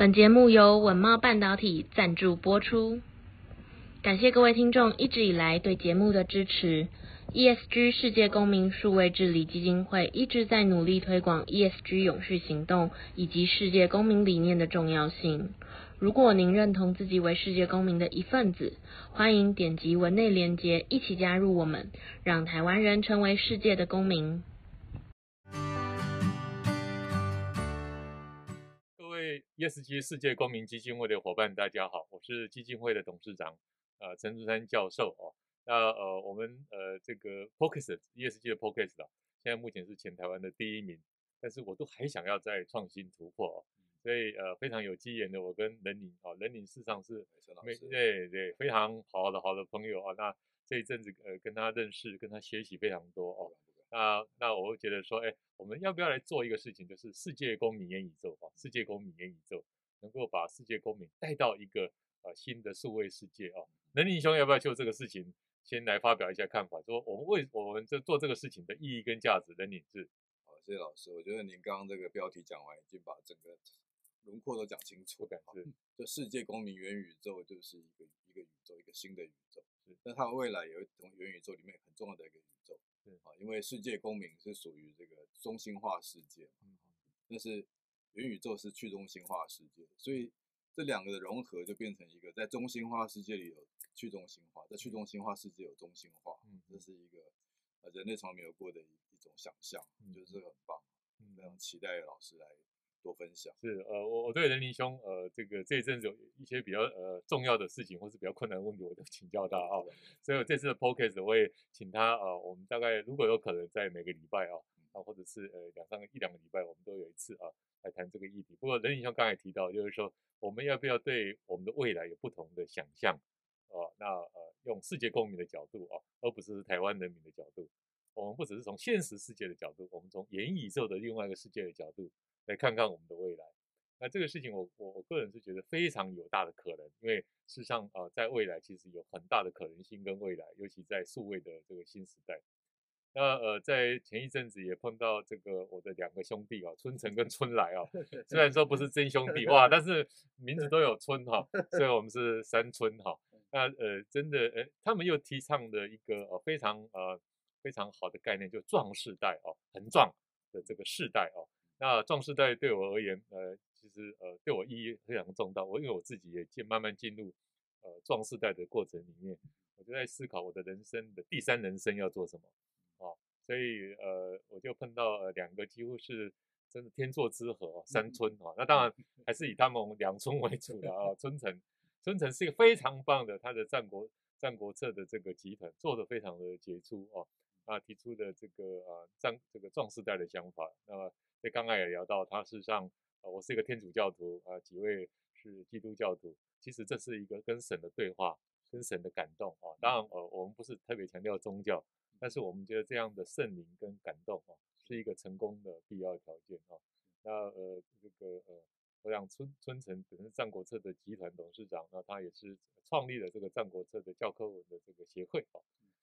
本节目由稳懋半导体赞助播出，感谢各位听众一直以来对节目的支持。ESG 世界公民数位治理基金会一直在努力推广 ESG 永续行动以及世界公民理念的重要性。如果您认同自己为世界公民的一份子，欢迎点击文内连结，一起加入我们，让台湾人成为世界的公民。ESG 世界公民基金会的伙伴，大家好，我是基金会的董事长，呃，陈竹山教授哦。那呃，我们呃这个 Podcast ESG 的啊，现在目前是全台湾的第一名，但是我都还想要再创新突破哦。所以呃非常有机缘的，我跟任宁啊，任宁事实上是没对对非常好的好的朋友啊。那这一阵子呃跟他认识，跟他学习非常多哦。那那我会觉得说，哎，我们要不要来做一个事情，就是世界公民元宇宙啊，世界公民元宇宙能够把世界公民带到一个呃新的数位世界啊。任宁兄要不要就这个事情先来发表一下看法？说我们为我们这做这个事情的意义跟价值，任宁是。好，谢谢老师。我觉得您刚刚这个标题讲完，已经把整个。轮廓都讲清楚，感觉就世界公民元宇宙就是一个一个宇宙，一个新的宇宙。是，那它未来有一种元宇宙里面很重要的一个宇宙，对。啊，因为世界公民是属于这个中心化世界，嗯，但是元宇宙是去中心化世界，所以这两个的融合就变成一个在中心化世界里有去中心化，在去中心化世界有中心化，嗯，这是一个呃人类从来没有过的一一种想象，嗯，就是很棒，嗯，非常期待老师来。多分享是呃，我我对任宁兄呃，这个这一阵子有一些比较呃重要的事情，或是比较困难的问题，我都请教他 啊。所以我这次的 podcast 我也请他呃，我们大概如果有可能在每个礼拜啊，啊或者是呃两三个一两个礼拜，我们都有一次啊来谈这个议题。不过任林兄刚才提到，就是说我们要不要对我们的未来有不同的想象啊？那呃用世界公民的角度啊，而不是台湾人民的角度。我们不只是从现实世界的角度，我们从元宇宙的另外一个世界的角度。来看看我们的未来，那这个事情我我我个人是觉得非常有大的可能，因为事实上啊、呃，在未来其实有很大的可能性跟未来，尤其在数位的这个新时代。那呃，在前一阵子也碰到这个我的两个兄弟啊，春城跟春来啊，虽然说不是真兄弟哇，但是名字都有春哈，所以我们是三春哈。那呃，真的呃，他们又提倡的一个呃非常呃非常好的概念，就壮世代哦，很壮的这个世代哦。那壮士代对我而言，呃，其实呃对我意义非常重大。我因为我自己也进慢慢进入呃壮士代的过程里面，我就在思考我的人生的第三人生要做什么啊、哦。所以呃我就碰到呃两个几乎是真的天作之合，三春啊、哦。那当然 还是以他们两春为主的啊。春城，春城是一个非常棒的，他的战国战国策的这个集团做得非常的杰出哦。啊，提出的这个呃战这个壮士代的想法，那么。所以刚刚也聊到，他事实上，呃，我是一个天主教徒，啊、呃，几位是基督教徒。其实这是一个跟神的对话，跟神的感动啊。当然，呃，我们不是特别强调宗教，但是我们觉得这样的圣灵跟感动啊，是一个成功的必要条件啊。那呃，这个呃，我想春春城本身《战国策》的集团董事长，那他也是创立了这个《战国策》的教科文的这个协会啊。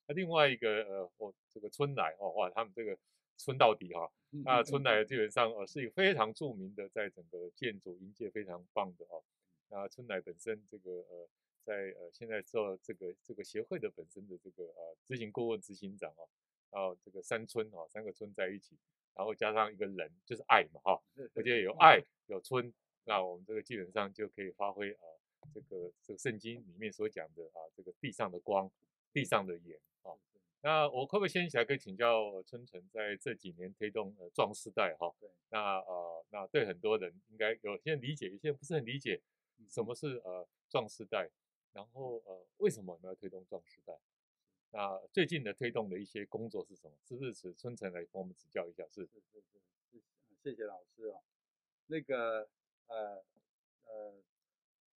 那另外一个呃，我这个春来哦，哇，他们这个。春到底哈，那村来基本上呃是一个非常著名的，在整个建筑营界非常棒的哦。那村来本身这个呃，在呃现在做这个这个协会的本身的这个呃执行顾问、执行长啊，然后这个三村啊，三个村在一起，然后加上一个人就是爱嘛哈，我觉得有爱有村，那我们这个基本上就可以发挥啊这个这个圣经里面所讲的啊这个地上的光，地上的眼啊。那我可不可以先起来可以请教春成，在这几年推动呃壮世代哈？对。那呃，那对很多人应该有些人理解，有些人不是很理解什么是呃壮世代，然后呃为什么我们要推动壮世代？那最近的推动的一些工作是什么？是不是请春成来帮我们指教一下？是是是是，谢谢老师哦。那个呃呃，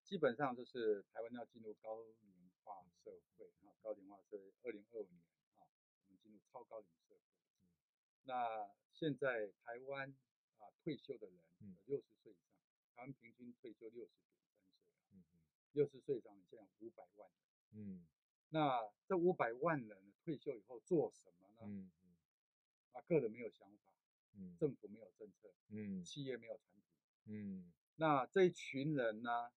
基本上就是台湾要进入高龄化社会啊，高龄化社会，二零二五年。进入超高龄社会，那现在台湾啊退休的人有六十岁以上，台湾平均退休六十点三岁啊，六十岁以上现在五百万人，嗯，那这五百万人退休以后做什么呢？嗯嗯，啊个人没有想法，嗯，政府没有政策，嗯，企业没有产品，嗯，那这一群人呢，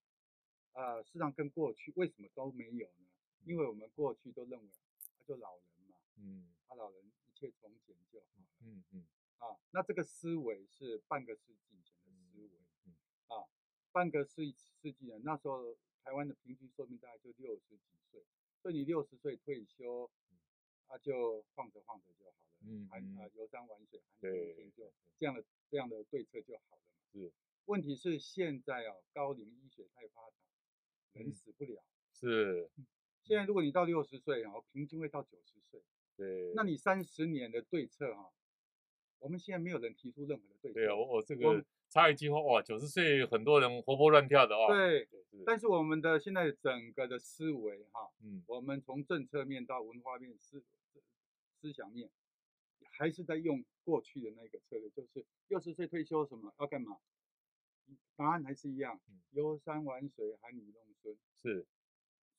呃，事实上跟过去为什么都没有呢？因为我们过去都认为他就老人嘛，嗯，他老人一切从简就好了，嗯嗯，啊，那这个思维是半个世纪前的思维，嗯，啊，半个世世纪人那时候台湾的平均寿命大概就六十几岁，所以你六十岁退休，啊就晃着晃着就好了，嗯，还啊游山玩水，对，就这样的这样的对策就好了嘛，是。问题是现在啊，高龄医学太发达，人死不了，是。现在如果你到六十岁，然后平均会到九十岁，对，那你三十年的对策哈，我们现在没有人提出任何的对策。对啊，我我这个插一句话哇，九十岁很多人活蹦乱跳的啊。对，但是我们的现在整个的思维哈，嗯，我们从政策面到文化面思思想面，还是在用过去的那个策略，就是六十岁退休什么要干嘛？答案还是一样，游山玩水，孩女弄孙，是。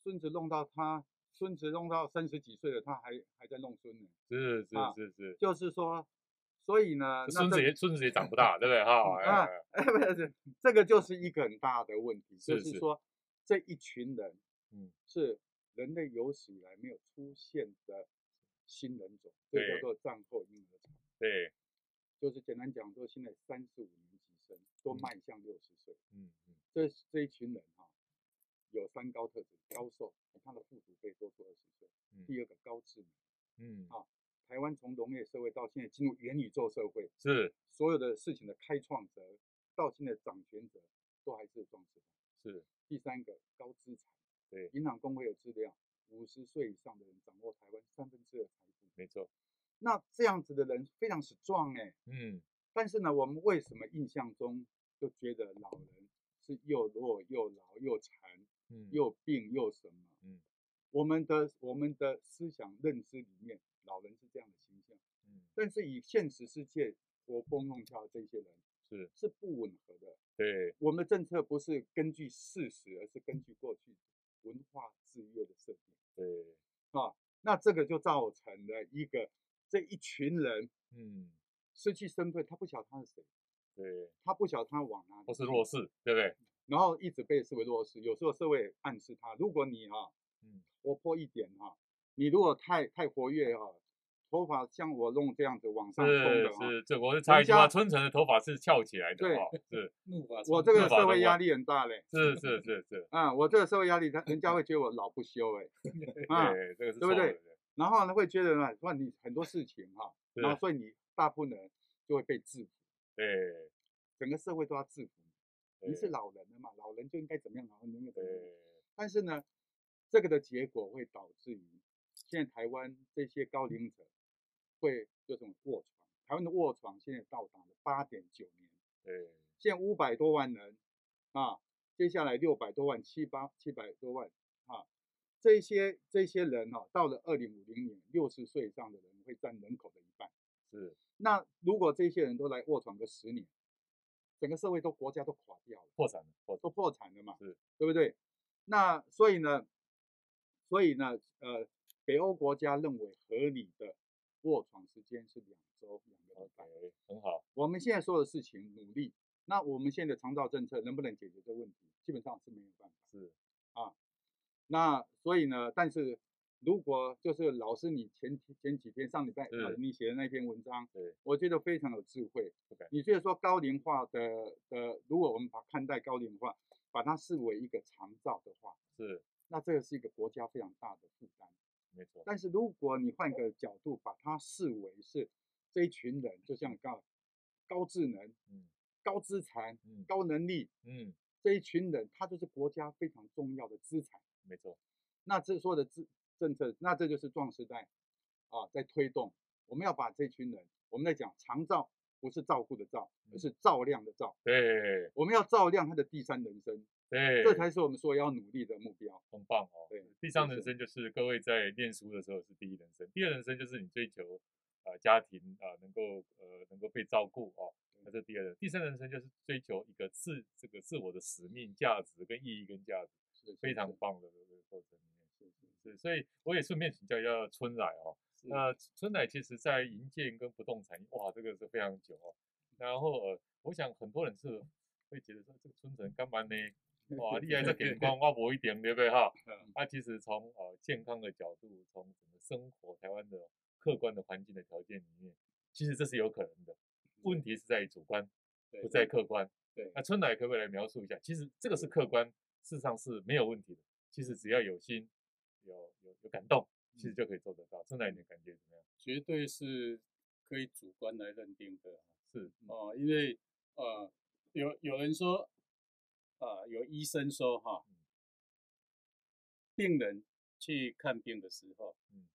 孙子弄到他，孙子弄到三十几岁了，他还还在弄孙呢。是是是是，就是说，所以呢，孙子也孙子也长不大，对不对？哈，啊，哎，不是，这个就是一个很大的问题，就是说这一群人，嗯，是人类有史以来没有出现的新人种，这叫做战后婴儿潮。对，就是简单讲说，现在三十五年级生都迈向六十岁，嗯嗯，这这一群人哈。有三高特质：高寿，他的父祖辈多出二十岁。第二个高智能，嗯啊，台湾从农业社会到现在进入元宇宙社会，是所有的事情的开创者到现在掌权者都还是壮世代。是第三个高资产，对，银行工会的资料，五十岁以上的人掌握台湾三分之二财富。没错，那这样子的人非常之壮哎，嗯，但是呢，我们为什么印象中就觉得老人是又弱又老又残？嗯，又病又什么？嗯，我们的我们的思想认知里面，老人是这样的形象。嗯，但是以现实世界活蹦乱跳这些人是是不吻合的。对，我们的政策不是根据事实，而是根据过去文化制约的设定。对，啊，那这个就造成了一个这一群人，嗯，失去身份，他不晓得他是谁。对，他不晓得他往哪里。不是弱势，对不对？然后一直被视为弱势，有时候社会暗示他，如果你哈，嗯，活泼一点哈，你如果太太活跃哈，头发像我弄这样子往上冲的哈，是，这我是插一句话，春城的头发是翘起来的，对，是，我这个社会压力很大嘞，是是是是，啊，我这个社会压力，他人家会觉得我老不休哎，啊，对，这个是对不对？然后呢，会觉得呢，说你很多事情哈，然后所以你大部分人就会被制服，对，整个社会都要制服。你是老人了嘛？老人就应该怎么样？老人应该怎么样？但是呢，这个的结果会导致于现在台湾这些高龄者会有什么卧床？台湾的卧床现在到达了八点九年。对，现在五百多万人啊，接下来六百多万、七八七百多万啊，这些这些人哈、啊，到了二零五零年，六十岁以上的人会占人口的一半。是，那如果这些人都来卧床个十年？整个社会都国家都垮掉了，破产了，都破产了嘛，是，对不对？那所以呢，所以呢，呃，北欧国家认为合理的卧床时间是两周两个礼拜，okay, 很好。我们现在所有的事情努力，那我们现在的长照政策能不能解决这个问题？基本上是没有办法。是啊，那所以呢，但是。如果就是老师，你前前几天上礼拜你写的那篇文章，对，我觉得非常有智慧。Okay. 你觉得说高龄化的的，如果我们把看待高龄化，把它视为一个长照的话，是，那这个是一个国家非常大的负担。没错。但是如果你换个角度，把它视为是这一群人，就像高高智能、嗯、高资产、嗯、高能力，嗯，这一群人，他就是国家非常重要的资产。没错。那这说的资。政策，那这就是壮时代啊，在推动。我们要把这群人，我们在讲长照，不是照顾的照，而是照亮的照。对，我们要照亮他的第三人生。对，这才是我们说要努力的目标。很棒哦。对，第三人生就是各位在念书的时候是第一人生，第二人生就是你追求啊家庭啊能够呃能够被照顾哦，那是第二人。第三人生就是追求一个自这个自我的使命、价值跟意义跟价值，是非常棒的。是，所以我也顺便请教一下春来哦。那春来其实在营建跟不动产，哇，这个是非常久哦。然后呃，我想很多人是会觉得说这个春城干嘛呢？哇，厉害在点光，挖薄一点对不对哈？啊，其实从呃健康的角度，从整个生活台湾的客观的环境的条件里面，其实这是有可能的。问题是在于主观，不在客观。对，那春乃可不可以来描述一下？其实这个是客观，事实上是没有问题的。其实只要有心，有有有感动，其实就可以做得到。春乃你的感觉怎么样？绝对是可以主观来认定的。是哦，因为呃，有有人说。啊，有医生说哈，病人去看病的时候，嗯，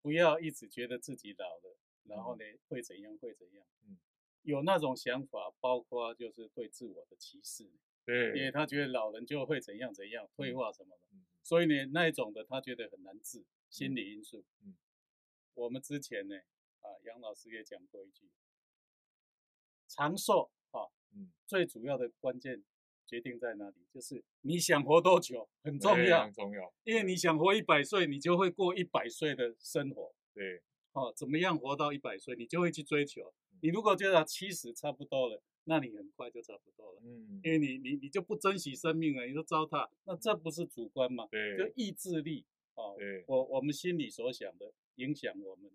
不要一直觉得自己老了，然后呢会怎样会怎样，嗯，有那种想法，包括就是对自我的歧视，对，因为他觉得老人就会怎样怎样退化什么的，嗯，所以呢那一种的他觉得很难治，心理因素，嗯，我们之前呢，啊杨老师也讲过一句，长寿啊，嗯，最主要的关键。决定在哪里？就是你想活多久很重要，很重要。因为你想活一百岁，你就会过一百岁的生活。对，哦，怎么样活到一百岁，你就会去追求。你如果觉得七十差不多了，那你很快就差不多了。嗯，因为你你你就不珍惜生命了，你就糟蹋，那这不是主观嘛？对，就意志力。哦，对，我我们心里所想的影响我们。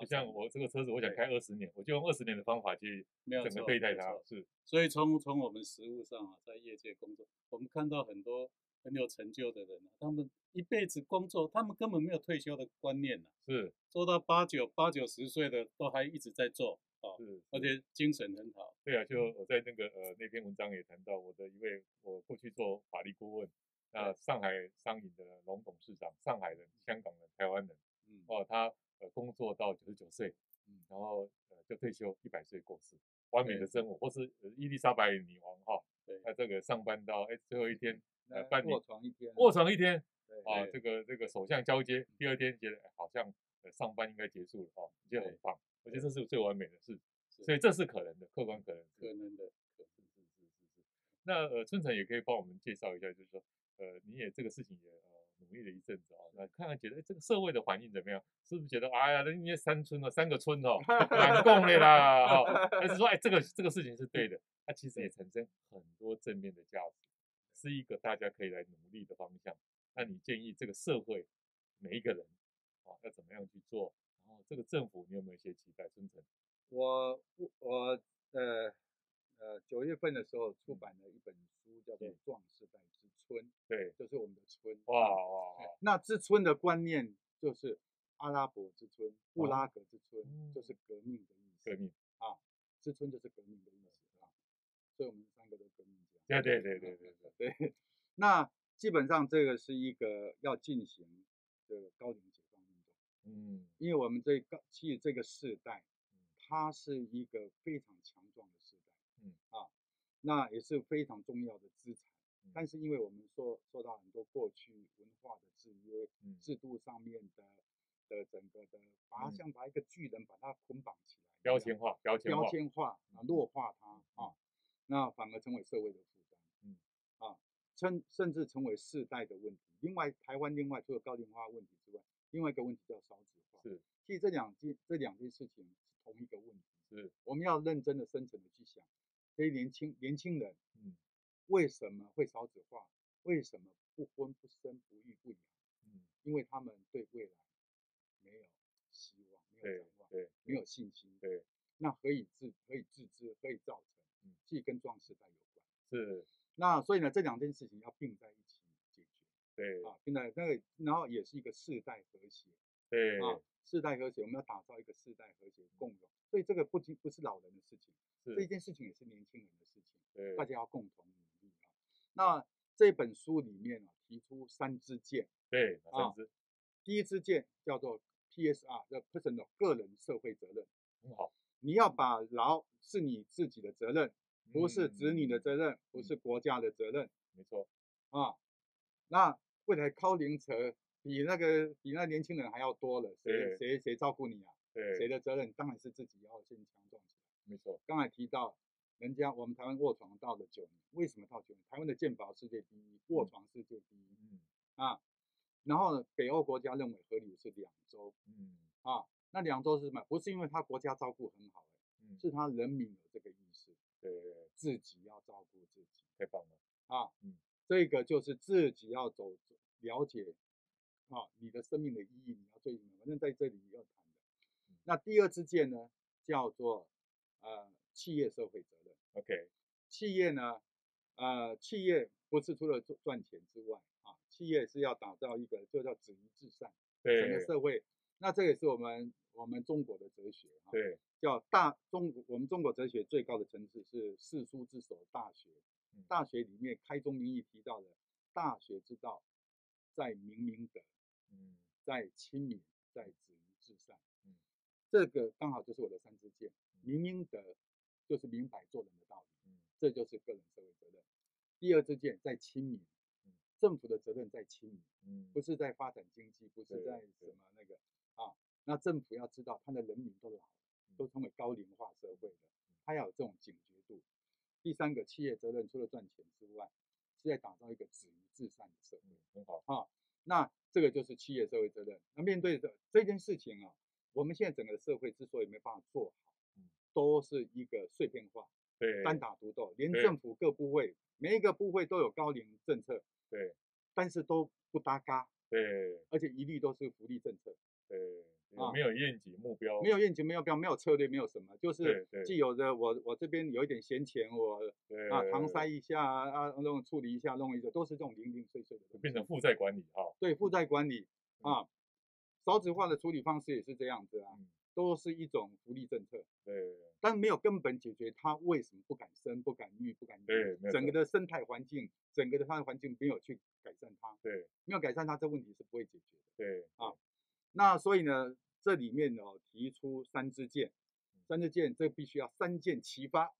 就像我这个车子，我想开二十年，我就用二十年的方法去怎么对待它。是，所以从从我们实物上啊，在业界工作，我们看到很多很有成就的人，他们一辈子工作，他们根本没有退休的观念呢。是，做到八九八九十岁的都还一直在做啊，是，而且精神很好。对啊，就我在那个呃那篇文章也谈到，我的一位我过去做法律顾问，那上海商银的龙董事长，上海人、香港人、台湾人，嗯，哦他。呃，工作到九十九岁，嗯，然后呃就退休，一百岁过世，完美的生活，或是伊丽莎白女王哈，对，那。这个上班到哎最后一天，呃，半卧床一天，卧床一天，啊，这个这个首相交接，第二天觉得好像呃上班应该结束了哦，就很棒，我觉得这是最完美的事，所以这是可能的，客观可能，可能的，是是是是是。那呃春城也可以帮我们介绍一下，就是说呃你也这个事情也呃。努力了一阵子啊，那看看觉得这个社会的反应怎么样？是不是觉得哎呀，人家三村哦，三个村哦，难共的啦，哦，还是说 哎，这个这个事情是对的？它其实也产生很多正面的价值，是一个大家可以来努力的方向。那你建议这个社会每一个人啊，要怎么样去做？这个政府你有没有一些期待？春城，我我呃。呃，九月份的时候出版了一本书，叫做《壮士代之春》，对，就是我们的春。哇哇！那之春的观念就是阿拉伯之春、布拉格之春，就是革命的意思。革命啊，之春就是革命的意思啊。所以我们三个都革命家。对对对对对对。那基本上这个是一个要进行的高龄。嗯。因为我们这个其实这个世代，它是一个非常强壮的世代。嗯啊，那也是非常重要的资产，嗯、但是因为我们说受到很多过去文化的制约，嗯、制度上面的的整个的，把它像把一个巨人把它捆绑起来，标签化，标签标签化啊，弱化它啊，那反而成为社会的负担，嗯啊，甚甚至成为世代的问题。另外，台湾另外除了高龄化问题另外一个问题叫少子化，是，其实这两件这两件事情是同一个问题，是，我们要认真的、深层的去想。所以年轻年轻人，嗯，为什么会少子化？为什么不婚不生不育不养？嗯，因为他们对未来没有希望，没有展望，对，没有信心，对。那何以自何以自知？何以造成？嗯，既跟壮世代有关。是。那所以呢，这两件事情要并在一起。对。啊，现在那个，然后也是一个世代和谐。对。啊，世代和谐，我们要打造一个世代和谐共荣。所以这个不仅不是老人的事情。这件事情也是年轻人的事情，对，大家要共同努力啊。那这本书里面啊，提出三支箭，对，三支。第一支箭叫做 PSR，叫 Personal 个人社会责任，很好。你要把老是你自己的责任，不是子女的责任，不是国家的责任，没错啊。那未来高龄者比那个比那年轻人还要多了，谁谁谁照顾你啊？对，谁的责任？当然是自己要先强壮起来。没错，刚才提到，人家我们台湾卧床到了九年，为什么到九年？台湾的健保世界第一，卧床世界第一，嗯啊，然后呢，北欧国家认为合理是两周，嗯啊，那两周是什么？不是因为他国家照顾很好，嗯，是他人民有这个意识，对，自己要照顾自己。太棒了啊！嗯，这个就是自己要走了解啊，你的生命的意义，你要最反正在这里要谈的。嗯、那第二支箭呢，叫做呃企业社会责任。OK，企业呢，呃，企业不是除了赚赚钱之外啊，企业是要打造一个就叫止于至善，对整个社会。那这也是我们我们中国的哲学啊，对，叫大中我们中国哲学最高的层次是四书之首《大学》。大学里面开宗明义提到的“大学之道，在明明德，嗯，在亲民，在止于至善”。嗯，这个刚好就是我的三支箭。明明德就是明白做人的道理，嗯，这就是个人社会责任。第二支箭在亲民，政府的责任在亲民，嗯，不是在发展经济，不是在什么那个啊。那政府要知道，他的人民都老了，都成为高龄化社会了，他要有这种警觉度。第三个企业责任，除了赚钱之外，是在打造一个止于至善的社会。很好。啊，那这个就是企业社会责任。那面对这这件事情啊，我们现在整个社会之所以没办法做好，都是一个碎片化，对，单打独斗，连政府各部会每一个部会都有高龄政策，对，但是都不搭嘎，对，而且一律都是福利政策，对。啊，没有愿景目标，没有愿景，没有标，没有策略，没有什么，就是既有的我我这边有一点闲钱，我啊搪塞一下啊，弄处理一下，弄一个，都是这种零零碎碎的，变成负债管理哈。对，负债管理啊，少子化的处理方式也是这样子啊，都是一种福利政策。对，但没有根本解决他为什么不敢生、不敢育、不敢育，整个的生态环境，整个的它的环境没有去改善它。对，没有改善它，这问题是不会解决的。对啊，那所以呢？这里面呢，提出三支箭，三支箭，这必须要三箭齐发，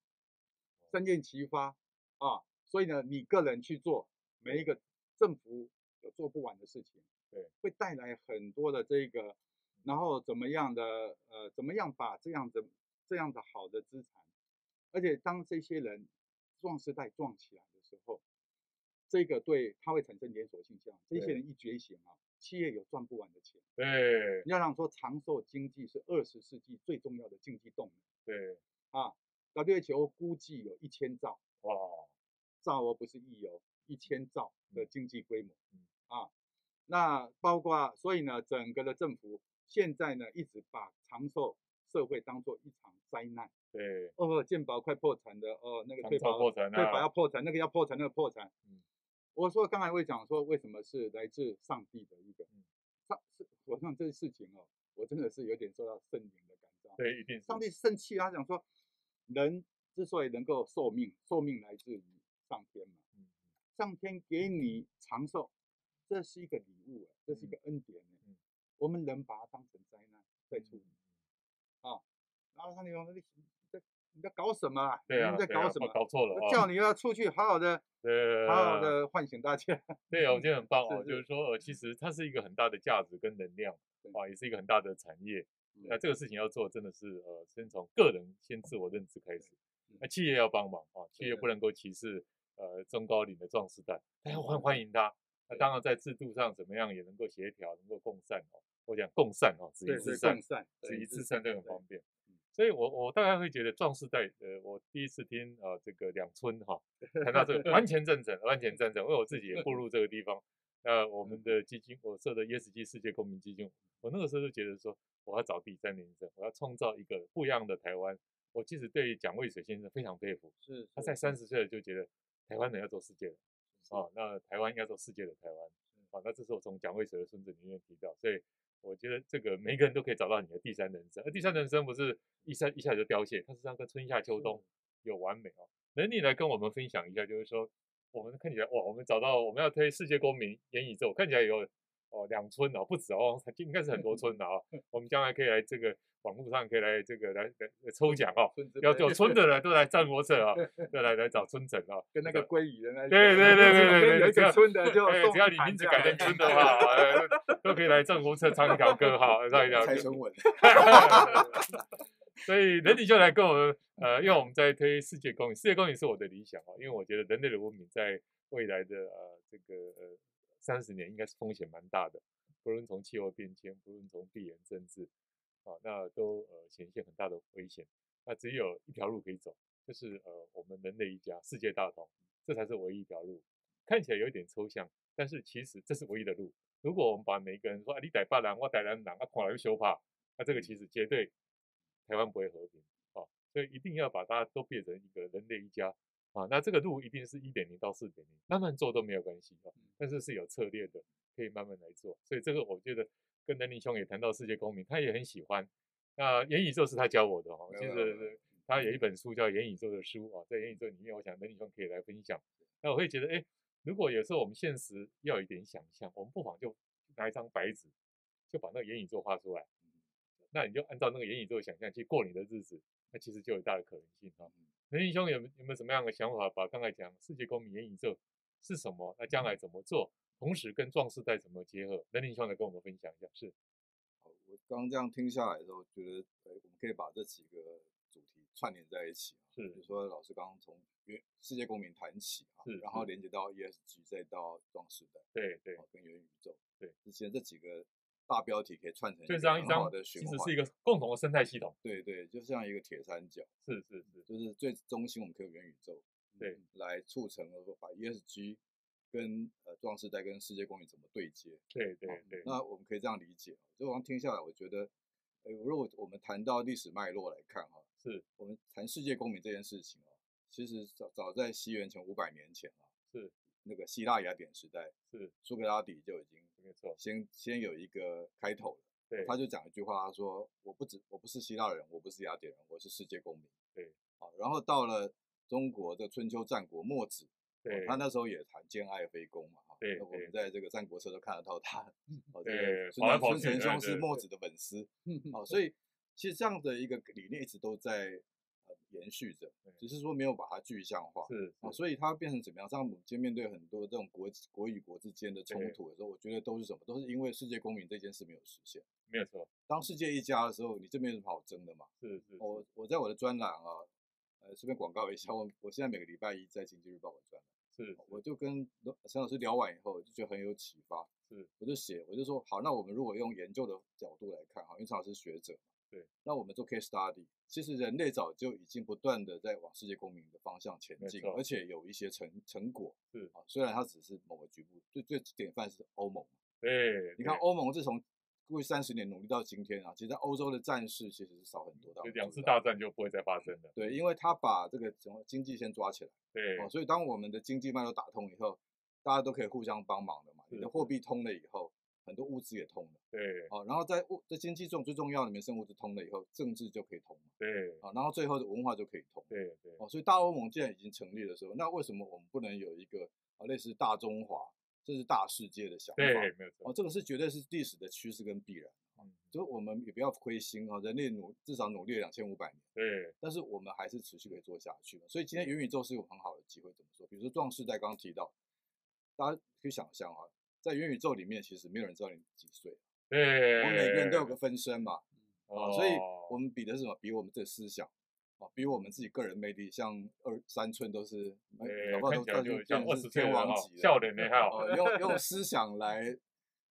三箭齐发啊！所以呢，你个人去做每一个政府有做不完的事情，对，会带来很多的这个，然后怎么样的呃，怎么样把这样的这样的好的资产，而且当这些人壮士代壮起来的时候，这个对他会产生连锁现象，这些人一觉醒啊。企业有赚不完的钱，对，你要想说长寿经济是二十世纪最重要的经济动能，对，啊，WHO 估计有一千兆，哇，兆而不是亿哦，一千兆的。经济规模，嗯，啊，那包括所以呢，整个的政府现在呢一直把长寿社会当做一场灾难，对，哦，健保快破产的，哦，那个退保破产，退保要破产，那个要破产，那个破产，嗯。我说刚才会讲说，为什么是来自上帝的一个上是，我想这个事情哦，我真的是有点受到圣灵的感召。对，一定。上帝生气，他讲说，人之所以能够寿命，寿命来自于上天嘛。嗯。上天给你长寿，这是一个礼物，这是一个恩典。嗯。我们人把它当成灾难在处理。啊。然后上帝说：“你在搞什么啊？对啊。你在搞什么？搞错了。叫你要出去好好的。”呃，好好的唤醒大家。对啊，我觉得很棒 哦。就是说，呃，其实它是一个很大的价值跟能量，啊，也是一个很大的产业。那这个事情要做，真的是呃，先从个人先自我认知开始。那企业要帮忙啊，企业不能够歧视呃中高龄的壮士代，大家欢欢迎他。那当然在制度上怎么样也能够协调，能够共善哦。我讲共善哦，止于至善，止于至善都很方便。所以我，我我大概会觉得壮士代，呃，我第一次听啊、呃，这个两村哈谈到这个完全正诚，完全正诚，因为我自己也步入这个地方。那、呃、我们的基金，我设的 ESG 世界公民基金，我那个时候就觉得说，我要找第三人生，我要创造一个不一样的台湾。我其实对蒋渭水先生非常佩服，是，是他在三十岁就觉得台湾人要做世界的，哦，那台湾应该做世界的台湾，哦，那这是我从蒋渭水的孙子里面提到，所以。我觉得这个每个人都可以找到你的第三人生，而第三人生不是一下一下就凋谢，它是像个春夏秋冬有完美哦。能你来跟我们分享一下，就是说我们看起来哇，我们找到我们要推世界公民元宇宙，看起来有哦两村哦，不止哦，应该是很多村的啊、哦。我们将来可以来这个。网络上可以来这个来来抽奖哦，要有村的人都来战国策啊，都来来找村长啊，跟那个鲑鱼的那对对对对对对，只要村的就 只要你名字改成村的话，都可以来战国策唱一条歌哈，唱一条歌。蔡文，所以人你就来跟我们呃，因为我们在推世界公民，世界公民是我的理想啊，因为我觉得人类的文明在未来的呃这个呃三十年应该是风险蛮大的，不论从气候变迁，不论从地缘政治。啊，那都呃显现很大的危险，那只有一条路可以走，就是呃我们人类一家，世界大同，这才是唯一一条路。看起来有一点抽象，但是其实这是唯一的路。如果我们把每一个人说啊，你逮霸人，我逮人，哪个狂来又修怕，那这个其实绝对台湾不会和平啊。所以一定要把大家都变成一个人类一家啊。那这个路一定是一点零到四点零，慢慢做都没有关系啊。但是是有策略的，可以慢慢来做。所以这个我觉得跟能林兄也谈到世界公民，他也很喜欢。那元宇宙是他教我的哈，其实他有一本书叫元宇宙的书啊，在元宇宙里面，我想能林兄可以来分享。那我会觉得哎。如果有时候我们现实要有一点想象，我们不妨就拿一张白纸，就把那个元宇宙画出来。那你就按照那个元宇宙的想象去过你的日子，那其实就有大的可能性哈。能林兄有有没有什么样的想法？把刚才讲世界公民元宇宙是什么？那将来怎么做？同时跟壮士代怎么结合？能林兄来跟我们分享一下。是，好，我刚刚这样听下来的时候，觉得哎我们可以把这几个主题串联在一起。是，比如说老师刚刚从世界公民谈起啊，然后连接到 ESG，再到壮士代，对对，跟元宇宙，对，之前这几个大标题可以串成一个很好的循环，其实是一个共同的生态系统，对对，就像一个铁三角，是是是，就是最中心我们可以有元宇宙，对，来促成了说把 ESG 跟呃壮士代跟世界公民怎么对接，对对对，那我们可以这样理解，就我刚听下来，我觉得，哎，如果我们谈到历史脉络来看哈，是。我们谈世界公民这件事情其实早早在西元前五百年前啊，是。那个希腊雅典时代，是。苏格拉底就已经没错，先先有一个开头了。对，他就讲一句话，他说：“我不止，我不是希腊人，我不是雅典人，我是世界公民。”对，好，然后到了中国的春秋战国墨子，对，他那时候也谈兼爱非攻嘛，哈，对，我们在这个战国时都看得到他，哦，这个孙孙承兄是墨子的粉丝，好，所以其实这样的一个理念一直都在。延续着，只是说没有把它具象化，是啊，所以它变成怎么样？像我们今天面对很多这种国国与国之间的冲突的时候，我觉得都是什么？都是因为世界公民这件事没有实现。没有错，当世界一家的时候，你这边有什么好争的嘛？是是，我我在我的专栏啊，呃，顺便广告一下，我我现在每个礼拜一在经济日报的专栏，是，我就跟陈老师聊完以后，就觉得很有启发，是，我就写，我就说好，那我们如果用研究的角度来看，哈，因为陈老师是学者嘛。对，那我们做 case study，其实人类早就已经不断的在往世界公民的方向前进，而且有一些成成果。是啊，虽然它只是某个局部，最最典范是欧盟。对，你看欧盟自从过去三十年努力到今天啊，其实在欧洲的战事其实是少很多的，两次大战就不会再发生了。对，因为他把这个什么经济先抓起来。对，所以当我们的经济脉络打通以后，大家都可以互相帮忙的嘛。你的货币通了以后。很多物资也通了，对，好，然后在物在经济中最重要的民生物资通了以后，政治就可以通，对，好，然后最后的文化就可以通，对对，哦，所以大欧盟既然已经成立的时候，那为什么我们不能有一个啊类似大中华，这是大世界的想法？对，没有？错，哦，这个是绝对是历史的趋势跟必然，嗯，就我们也不要亏心啊，人类努至少努力了两千五百年，对，但是我们还是持续可以做下去的，所以今天元宇宙是有很好的机会，怎么说？比如说壮士在刚刚提到，大家可以想象啊。在元宇宙里面，其实没有人知道你几岁。对，我们每个人都有个分身嘛，啊，所以我们比的是什么？比我们这思想，啊，比我们自己个人魅力，像二三寸都是，老爸都算是天王级的，笑脸也好，用用思想来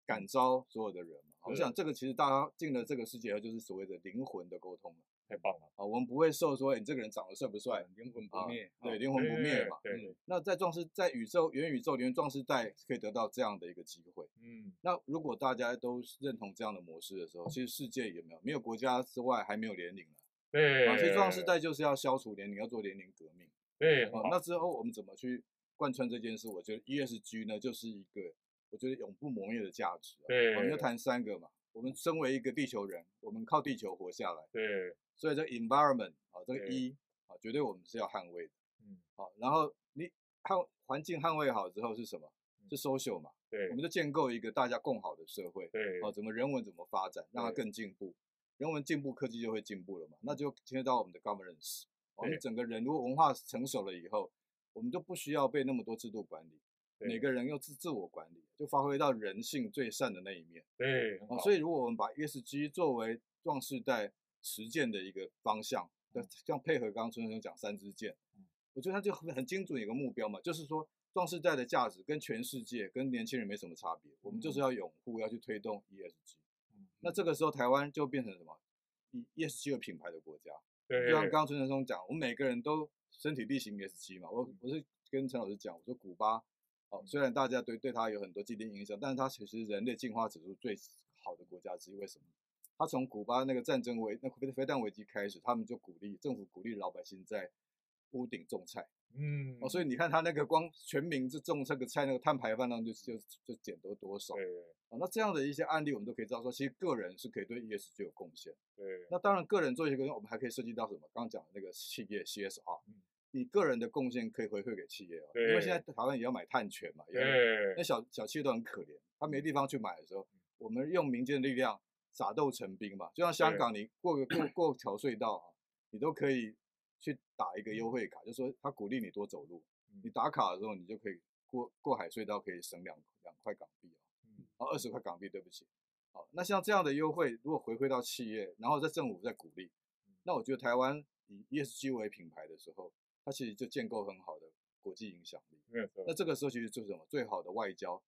感召所有的人嘛。我想这个其实大家进了这个世界，就是所谓的灵魂的沟通。太棒了啊！我们不会受说你这个人长得帅不帅，灵魂不灭，对，灵魂不灭嘛。对，那在壮士，在宇宙元宇宙里面，壮士代可以得到这样的一个机会。嗯，那如果大家都认同这样的模式的时候，其实世界有没有没有国家之外还没有年龄了？对，啊，其实壮士代就是要消除年龄，要做年龄革命。对，啊，那之后我们怎么去贯穿这件事？我觉得 ESG 呢，就是一个我觉得永不磨灭的价值。对，我们就谈三个嘛。我们身为一个地球人，我们靠地球活下来。对。所以这 environment 啊，这个 E 啊，绝对我们是要捍卫的。嗯，好，然后你捍环境捍卫好之后是什么？是 social 嘛？对，我们就建构一个大家共好的社会。对，哦，怎么人文怎么发展，让它更进步？人文进步，科技就会进步了嘛？那就牵涉到我们的 governance。我们整个人如果文化成熟了以后，我们就不需要被那么多制度管理，每个人又自自我管理，就发挥到人性最善的那一面。对，哦，所以如果我们把 ESG 作为壮世代。实践的一个方向，像配合刚刚春生讲三支箭，我觉得他就很很精准一个目标嘛，就是说壮士代的价值跟全世界跟年轻人没什么差别，我们就是要拥护要去推动 ESG，那这个时候台湾就变成什么？以 ESG 为品牌的国家，对。就像刚刚春生讲，我们每个人都身体力行 ESG 嘛，我我是跟陈老师讲，我说古巴，哦，虽然大家对对它有很多既定印象，但是它其实人类进化指数最好的国家之一。为什么？他从古巴那个战争危那飞飞弹危机开始，他们就鼓励政府鼓励老百姓在屋顶种菜。嗯，哦，所以你看他那个光全民就种这个菜，那个碳排放量就就就减得多少？对，哦，那这样的一些案例，我们都可以知道说，其实个人是可以对 ESG 有贡献。对，那当然个人做一个，我们还可以涉及到什么？刚刚讲的那个企业 CSR，你个人的贡献可以回馈给企业，对，因为现在台湾也要买碳权嘛，对，那小小企业都很可怜，他没地方去买的时候，我们用民间的力量撒豆成兵嘛，就像香港，你过个过过条隧道啊，你都可以。去打一个优惠卡，就是说他鼓励你多走路，你打卡的时候你就可以过过海隧道，可以省两两块港币啊，二十块港币，对不起，好，那像这样的优惠如果回馈到企业，然后在政府在鼓励，那我觉得台湾以 ESG 为品牌的时候，它其实就建构很好的国际影响力，没有错。那这个时候其实就是什么？最好的外交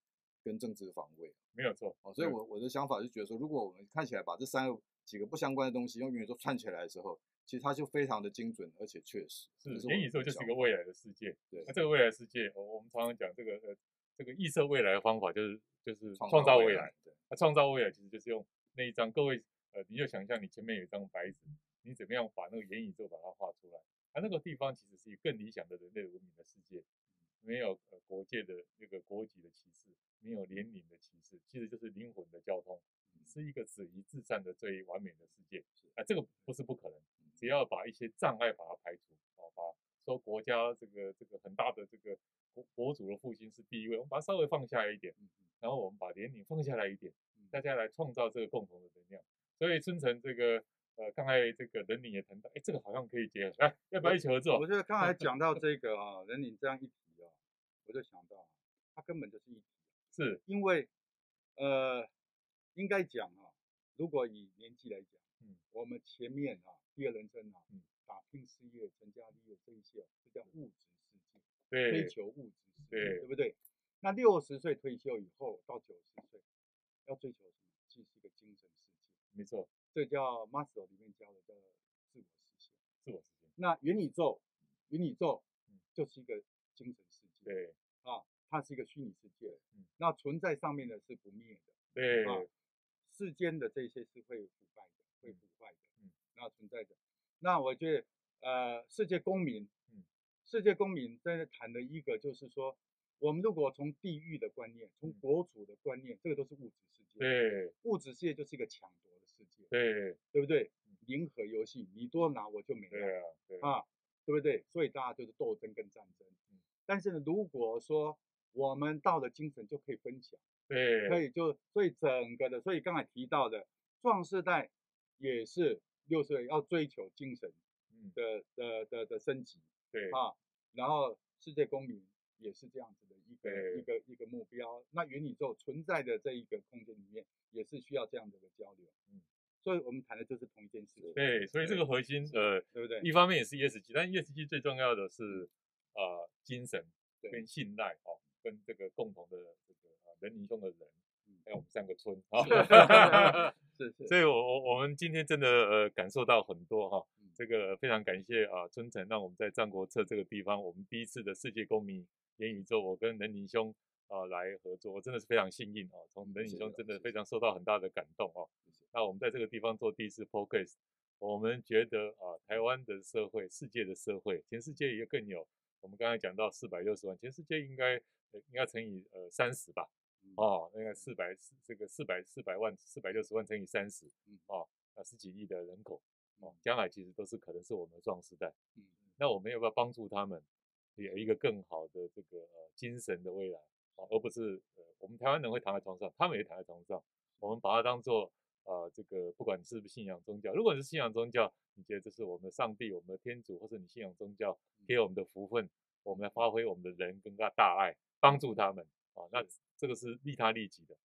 跟政治防卫，没有错。哦，所以我我的想法是觉得说，如果我们看起来把这三个几个不相关的东西用元宇宙串起来的时候。其实它就非常的精准，而且确实是元宇宙就是一个未来的世界。对，那这个未来世界，我们常常讲这个呃这个预测未来的方法就是就是创造未来。那创造未来其实就是用那一张各位呃，你就想象你前面有一张白纸，你怎么样把那个元宇宙把它画出来？它那个地方其实是一个更理想的人类文明的世界，没有呃国界的那个国籍的歧视，没有年龄的歧视，其实就是灵魂的交通，是一个止于至善的最完美的世界。啊，这个不是不可能。只要把一些障碍把它排除，哦，把说国家这个这个很大的这个国国主的复兴是第一位，我们把它稍微放下来一点，然后我们把年龄放下来一点，大家来创造这个共同的能量。所以春城这个呃，刚才这个人领也谈到，哎，这个好像可以结合，来要不要一起合作？我觉得刚才讲到 这个啊，人领这样一提啊，我就想到，它根本就是一体，是因为呃，应该讲啊，如果以年纪来讲，嗯，我们前面啊。第二人生啊，嗯，打拼事业、成家立业这一些，这叫物质世界，对，追求物质世界，对，对不对？那六十岁退休以后到九十岁，要追求什么？其实是一个精神世界，没错，这叫马斯洛里面教的叫自我实现，自我实现。那元宇宙，元宇宙就是一个精神世界，对，啊，它是一个虚拟世界，嗯，那存在上面的是不灭的，对，啊，世间的这些是会腐败的，会腐败的。那存在的，那我觉得，呃，世界公民，嗯，世界公民在谈的一个就是说，我们如果从地域的观念，从国主的观念，这个都是物质世界，对，物质世界就是一个抢夺的世界，对，对不对？零和游戏，你多拿我就没了，对啊，对。啊，对不对？所以大家就是斗争跟战争，嗯，但是呢，如果说我们到了精神就可以分享，对，可以就所以整个的，所以刚才提到的壮世代也是。六十岁要追求精神的的的的升级，对啊，然后世界公民也是这样子的一个一个一个目标。那元宇宙存在的这一个空间里面，也是需要这样子的交流。嗯，所以我们谈的就是同一件事。对，所以这个核心呃，对不对？一方面也是 ESG，但 ESG 最重要的是啊精神跟信赖哦，跟这个共同的这个啊人民兄的人，还有我们三个村啊。是是，所以我我我们今天真的呃感受到很多哈，这个非常感谢啊春城让我们在战国策这个地方，我们第一次的世界公民元宇宙，我跟人民兄啊来合作，我真的是非常幸运啊，从人民兄真的非常受到很大的感动哦。那我们在这个地方做第一次 podcast，我们觉得啊台湾的社会、世界的社会、全世界也更有，我们刚才讲到四百六十万，全世界应该应该乘以呃三十吧。哦，那个四百四这个四百四百万四百六十万乘以三十，哦，那十几亿的人口，哦，将来其实都是可能是我们的壮士代，嗯，那我们要不要帮助他们有一个更好的这个呃精神的未来，哦，而不是呃我们台湾人会躺在床上，他们也躺在床上，我们把它当做啊这个不管你是不是信仰宗教，如果你是信仰宗教，你觉得这是我们的上帝、我们的天主，或者你信仰宗教给我们的福分，我们来发挥我们的人跟大大爱，帮助他们。啊，那这个是利他利己的。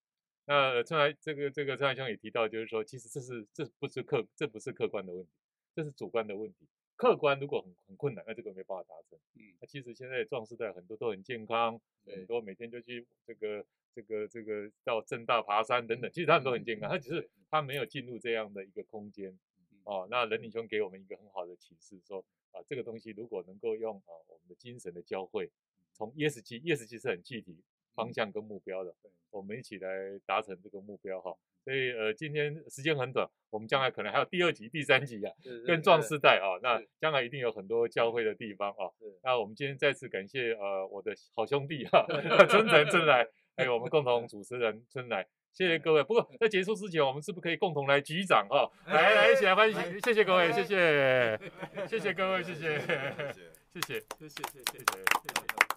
那出来这个这个蔡兄也提到，就是说，其实这是这不是客这不是客观的问题，这是主观的问题。客观如果很很困难，那这个没办法达成。嗯，那其实现在壮士代很多都很健康，很多每天就去这个这个这个到正大爬山等等，其实他们都很健康，他只是他没有进入这样的一个空间。哦，那任领兄给我们一个很好的启示，说啊，这个东西如果能够用啊我们的精神的交汇，从 ESG，ESG 是很具体方向跟目标的，我们一起来达成这个目标哈。所以呃，今天时间很短，我们将来可能还有第二集、第三集啊，跟壮士代啊，那将来一定有很多交汇的地方啊。那我们今天再次感谢呃我的好兄弟哈，春城春来，还有我们共同主持人春来，谢谢各位。不过在结束之前，我们是不是可以共同来击掌啊？来来，一起来欢迎，谢谢各位，谢谢，谢谢各位，谢谢，谢谢，谢谢，谢谢，谢谢。